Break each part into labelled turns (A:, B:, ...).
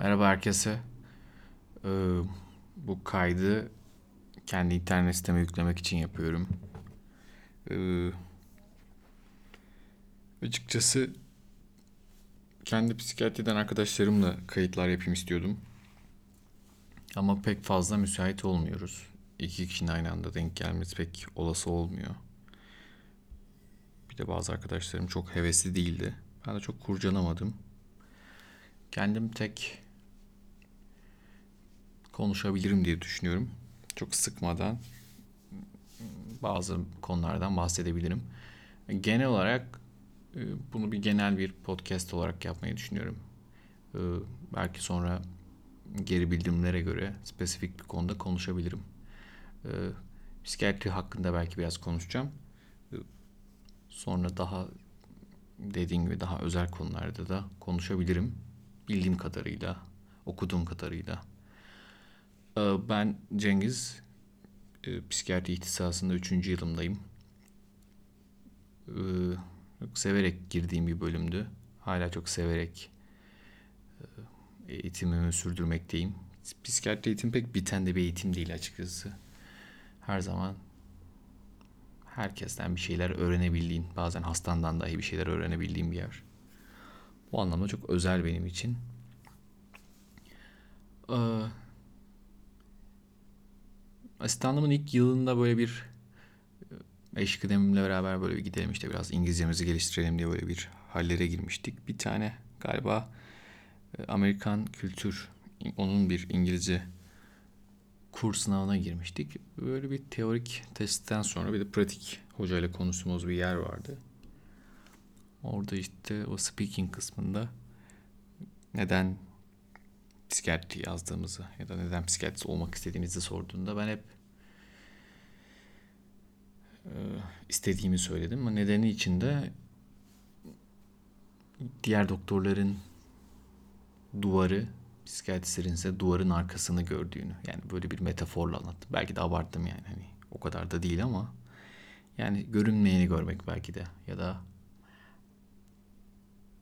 A: Merhaba herkese. Ee, bu kaydı kendi internet siteme yüklemek için yapıyorum. Ee, açıkçası kendi psikiyatriden arkadaşlarımla kayıtlar yapayım istiyordum. Ama pek fazla müsait olmuyoruz. İki kişinin aynı anda denk gelmesi pek olası olmuyor. Bir de bazı arkadaşlarım çok hevesli değildi. Ben de çok kurcalamadım. Kendim tek konuşabilirim diye düşünüyorum. Çok sıkmadan bazı konulardan bahsedebilirim. Genel olarak e, bunu bir genel bir podcast olarak yapmayı düşünüyorum. E, belki sonra geri bildirimlere göre spesifik bir konuda konuşabilirim. E, psikiyatri hakkında belki biraz konuşacağım. Sonra daha dediğim gibi daha özel konularda da konuşabilirim. Bildiğim kadarıyla, okuduğum kadarıyla. Ee, ben Cengiz. Ee, psikiyatri ihtisasında 3. yılımdayım. Ee, çok severek girdiğim bir bölümdü. Hala çok severek e, eğitimimi sürdürmekteyim. Psikiyatri eğitim pek biten de bir eğitim değil açıkçası. Her zaman herkesten bir şeyler öğrenebildiğin, bazen hastandan dahi bir şeyler öğrenebildiğin bir yer. Bu anlamda çok özel benim için. Ee, asistanlığımın ilk yılında böyle bir e, eş kıdemimle beraber böyle bir gidelim işte biraz İngilizcemizi geliştirelim diye böyle bir hallere girmiştik. Bir tane galiba e, Amerikan kültür onun bir İngilizce kurs sınavına girmiştik. Böyle bir teorik testten sonra bir de pratik hocayla konuştuğumuz bir yer vardı. Orada işte o speaking kısmında neden psikiyatri yazdığımızı ya da neden psikiyatrist olmak istediğimizi sorduğunda ben hep e, istediğimi söyledim. Ama nedeni içinde diğer doktorların duvarı psikiyatristlerin ise duvarın arkasını gördüğünü yani böyle bir metaforla anlattım. Belki de abarttım yani hani o kadar da değil ama yani görünmeyeni görmek belki de ya da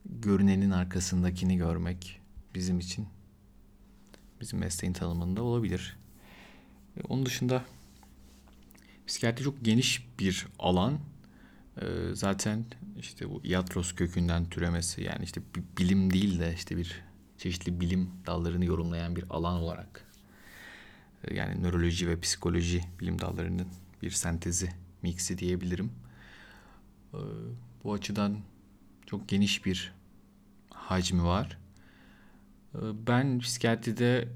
A: görünenin arkasındakini görmek bizim için bizim mesleğin tanımında olabilir. E, onun dışında psikiyatri çok geniş bir alan. E, zaten işte bu iatros kökünden türemesi yani işte bir bilim değil de işte bir çeşitli bilim dallarını yorumlayan bir alan olarak e, yani nöroloji ve psikoloji bilim dallarının bir sentezi, miksi diyebilirim. Bu açıdan çok geniş bir hacmi var. Ee, ben psikiyatride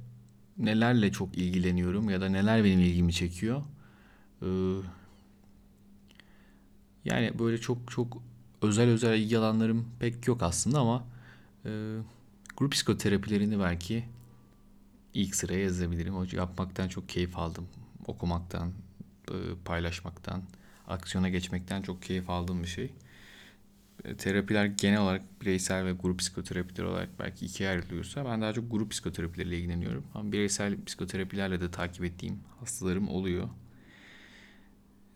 A: nelerle çok ilgileniyorum ya da neler benim ilgimi çekiyor. Ee, yani böyle çok çok özel özel ilgi alanlarım pek yok aslında ama e, grup psikoterapilerini belki ilk sıraya yazabilirim. O yapmaktan çok keyif aldım. Okumaktan, e, paylaşmaktan, aksiyona geçmekten çok keyif aldığım bir şey. E, terapiler genel olarak bireysel ve grup psikoterapiler olarak belki ikiye ayrılıyorsa ben daha çok grup psikoterapileriyle ilgileniyorum. Ama bireysel psikoterapilerle de takip ettiğim hastalarım oluyor.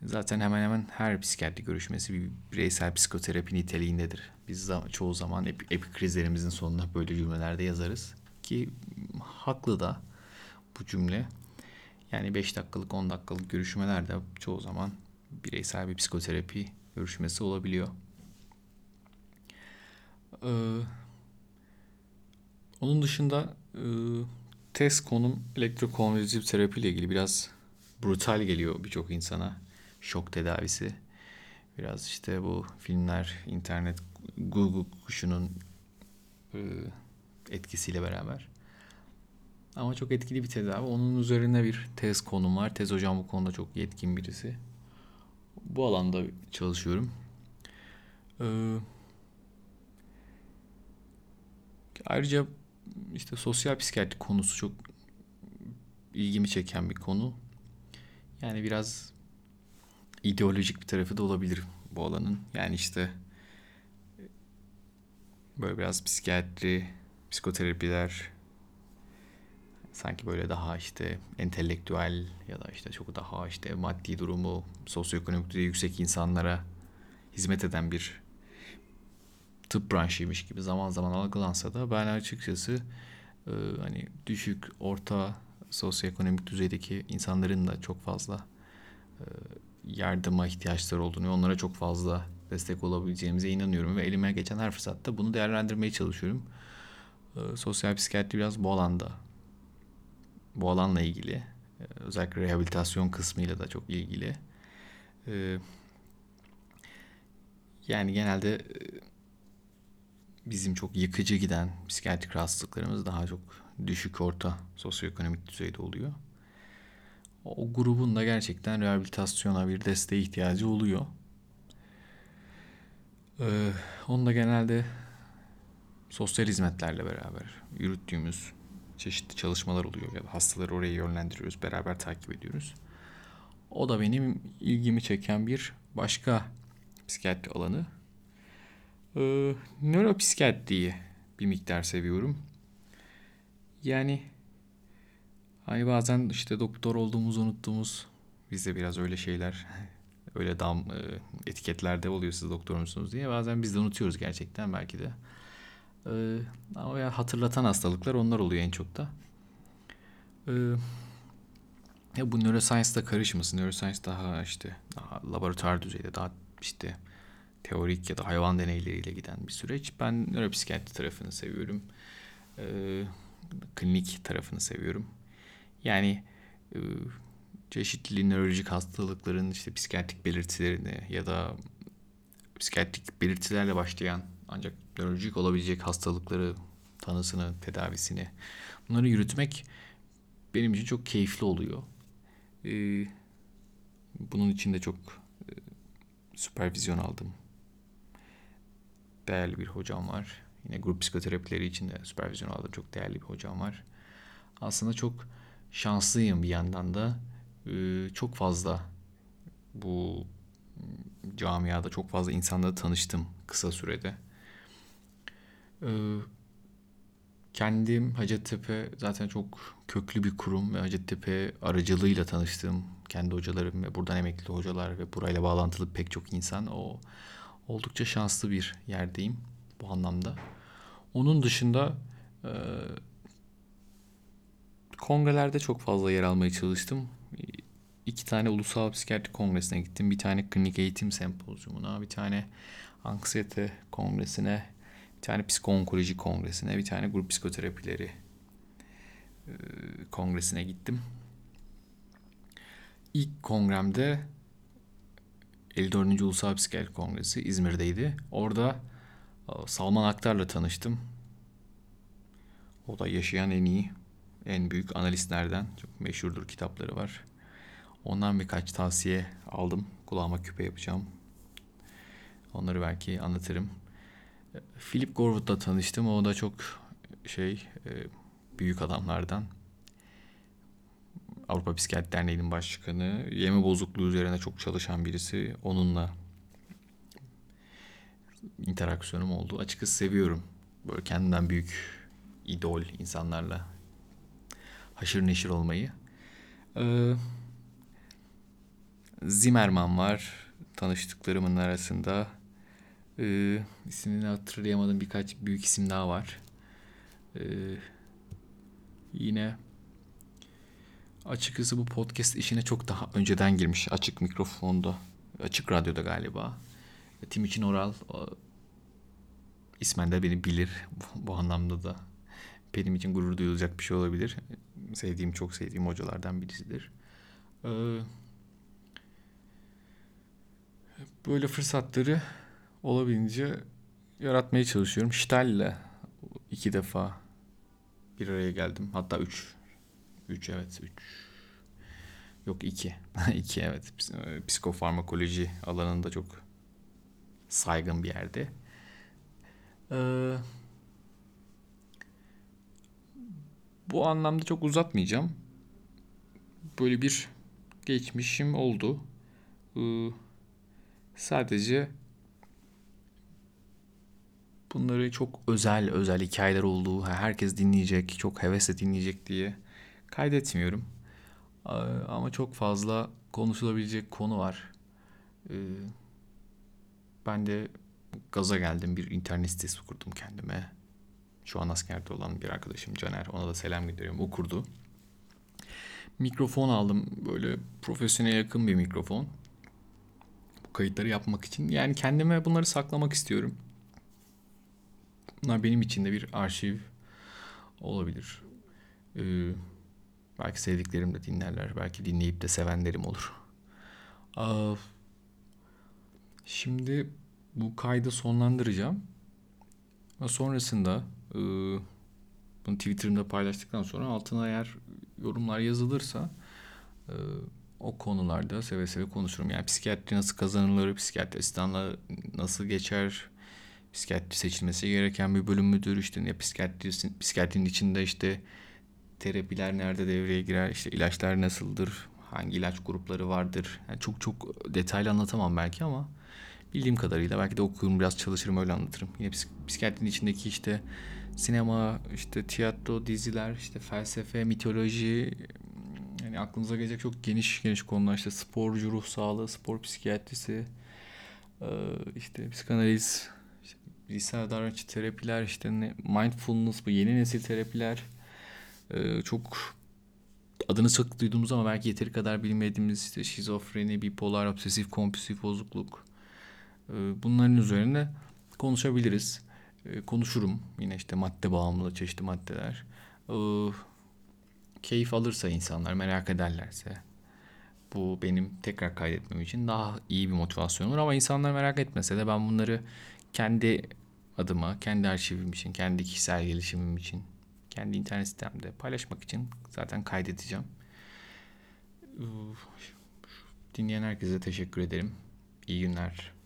A: Zaten hemen hemen her psikiyatri görüşmesi bir bireysel psikoterapi niteliğindedir. Biz çoğu zaman ep- epikrizlerimizin sonunda böyle cümlelerde yazarız. Ki haklı da bu cümle. Yani 5 dakikalık 10 dakikalık görüşmelerde çoğu zaman bireysel bir psikoterapi görüşmesi olabiliyor. Ee, onun dışında e, test konum elektrokonvülsif terapi ile ilgili biraz brutal geliyor birçok insana. Şok tedavisi. Biraz işte bu filmler, internet, Google kuşunun e, etkisiyle beraber. Ama çok etkili bir tedavi. Onun üzerine bir tez konum var. Tez hocam bu konuda çok yetkin birisi. Bu alanda çalışıyorum. Ee, Ayrıca işte sosyal psikiyatri konusu çok ilgimi çeken bir konu. Yani biraz ideolojik bir tarafı da olabilir bu alanın. Yani işte böyle biraz psikiyatri, psikoterapiler sanki böyle daha işte entelektüel ya da işte çok daha işte maddi durumu sosyoekonomik düzeyi yüksek insanlara hizmet eden bir tıp branşıymış gibi zaman zaman algılansa da ben açıkçası e, hani düşük, orta sosyoekonomik düzeydeki insanların da çok fazla e, yardıma ihtiyaçları olduğunu, onlara çok fazla destek olabileceğimize inanıyorum ve elime geçen her fırsatta bunu değerlendirmeye çalışıyorum. E, sosyal psikiyatri biraz bu alanda, bu alanla ilgili, e, özellikle rehabilitasyon kısmıyla da çok ilgili. E, yani genelde e, bizim çok yıkıcı giden psikiyatrik rahatsızlıklarımız daha çok düşük orta sosyoekonomik düzeyde oluyor. O grubun da gerçekten rehabilitasyona bir desteğe ihtiyacı oluyor. Ee, onu da genelde sosyal hizmetlerle beraber yürüttüğümüz çeşitli çalışmalar oluyor ya da hastaları oraya yönlendiriyoruz, beraber takip ediyoruz. O da benim ilgimi çeken bir başka psikiyatri alanı. Ee, nöropsikiyatriyi bir miktar seviyorum. Yani hani bazen işte doktor olduğumuzu unuttuğumuz bizde biraz öyle şeyler öyle dam e, etiketlerde oluyor siz doktor musunuz diye. Bazen biz de unutuyoruz gerçekten belki de. Ee, ama ya hatırlatan hastalıklar onlar oluyor en çok da. Ee, ya bu neuroscience'da karışmasın. Neuroscience daha işte daha laboratuvar düzeyde daha işte teorik ya da hayvan deneyleriyle giden bir süreç. Ben nöropsikiyatri tarafını seviyorum. Ee, klinik tarafını seviyorum. Yani e, çeşitli nörolojik hastalıkların işte psikiyatrik belirtilerini ya da psikiyatrik belirtilerle başlayan ancak nörolojik olabilecek hastalıkları tanısını, tedavisini bunları yürütmek benim için çok keyifli oluyor. Ee, bunun için de çok e, süpervizyon aldım. Değerli bir hocam var. Yine grup psikoterapileri için de süpervizyon aldığım çok değerli bir hocam var. Aslında çok şanslıyım bir yandan da. Ee, çok fazla bu camiada çok fazla insanla tanıştım kısa sürede. Ee, kendim Hacettepe zaten çok köklü bir kurum ve Hacettepe aracılığıyla tanıştığım kendi hocalarım ve buradan emekli hocalar ve burayla bağlantılı pek çok insan o oldukça şanslı bir yerdeyim bu anlamda. Onun dışında e, kongrelerde çok fazla yer almaya çalıştım. İki tane ulusal psikiyatri kongresine gittim. Bir tane klinik eğitim sempozyumuna, bir tane anksiyete kongresine, bir tane psikoonkoloji kongresine, bir tane grup psikoterapileri e, kongresine gittim. İlk kongremde 54. Ulusal Psikiyatri Kongresi İzmir'deydi. Orada e, Salman Aktar'la tanıştım. O da yaşayan en iyi, en büyük analistlerden. Çok meşhurdur kitapları var. Ondan birkaç tavsiye aldım. Kulağıma küpe yapacağım. Onları belki anlatırım. E, Philip Gorwood'la tanıştım. O da çok şey e, büyük adamlardan. Avrupa Psikiyatri Derneği'nin başkanı. Yeme bozukluğu üzerine çok çalışan birisi. Onunla interaksiyonum oldu. Açıkçası seviyorum. Böyle kendinden büyük idol insanlarla haşır neşir olmayı. Ee, Zimmerman var tanıştıklarımın arasında. Ee, ismini hatırlayamadım birkaç büyük isim daha var. Ee, yine açıkçası bu podcast işine çok daha önceden girmiş. Açık mikrofonda, açık radyoda galiba. Timuçin Oral ismen de beni bilir bu, anlamda da. Benim için gurur duyulacak bir şey olabilir. Sevdiğim, çok sevdiğim hocalardan birisidir. Ee, böyle fırsatları olabildiğince yaratmaya çalışıyorum. Stall'le iki defa bir araya geldim. Hatta üç. Üç evet. Üç. Yok iki. iki evet. Psikofarmakoloji alanında çok saygın bir yerde. Ee, bu anlamda çok uzatmayacağım. Böyle bir geçmişim oldu. Ee, sadece bunları çok özel özel hikayeler olduğu, herkes dinleyecek, çok hevesle dinleyecek diye kaydetmiyorum. Ee, ama çok fazla konuşulabilecek konu var. Ee, ben de gaza geldim bir internet sitesi kurdum kendime. Şu an askerde olan bir arkadaşım Caner. Ona da selam gönderiyorum. O kurdu. Mikrofon aldım. Böyle profesyonel yakın bir mikrofon. Bu kayıtları yapmak için. Yani kendime bunları saklamak istiyorum. Bunlar benim için de bir arşiv olabilir. Ee, belki sevdiklerim de dinlerler. Belki dinleyip de sevenlerim olur. Şimdi bu kaydı sonlandıracağım. Sonrasında e, bunu Twitter'ımda paylaştıktan sonra altına eğer yorumlar yazılırsa e, o konularda seve seve konuşurum. Yani psikiyatri nasıl kazanılır, psikiyatri asistanla nasıl geçer, psikiyatri seçilmesi gereken bir bölüm müdür, işte ne psikiyatri, psikiyatrinin içinde işte terapiler nerede devreye girer, işte ilaçlar nasıldır, hangi ilaç grupları vardır. Yani çok çok detaylı anlatamam belki ama bildiğim kadarıyla belki de okurum biraz çalışırım öyle anlatırım. Yine psik- psikiyatrinin içindeki işte sinema, işte tiyatro, diziler, işte felsefe, mitoloji yani aklınıza gelecek çok geniş geniş konular işte sporcu ruh sağlığı, spor psikiyatrisi, işte psikanaliz, işte bilgisayar davranış terapiler, işte mindfulness bu yeni nesil terapiler çok adını çok duyduğumuz ama belki yeteri kadar bilmediğimiz işte şizofreni, bipolar, obsesif kompulsif bozukluk bunların üzerine konuşabiliriz. Konuşurum yine işte madde bağımlılığı çeşitli maddeler. Keyif alırsa insanlar merak ederlerse bu benim tekrar kaydetmem için daha iyi bir motivasyon olur ama insanlar merak etmese de ben bunları kendi adıma, kendi arşivim için, kendi kişisel gelişimim için kendi internet sitemde paylaşmak için zaten kaydedeceğim. Dinleyen herkese teşekkür ederim. İyi günler.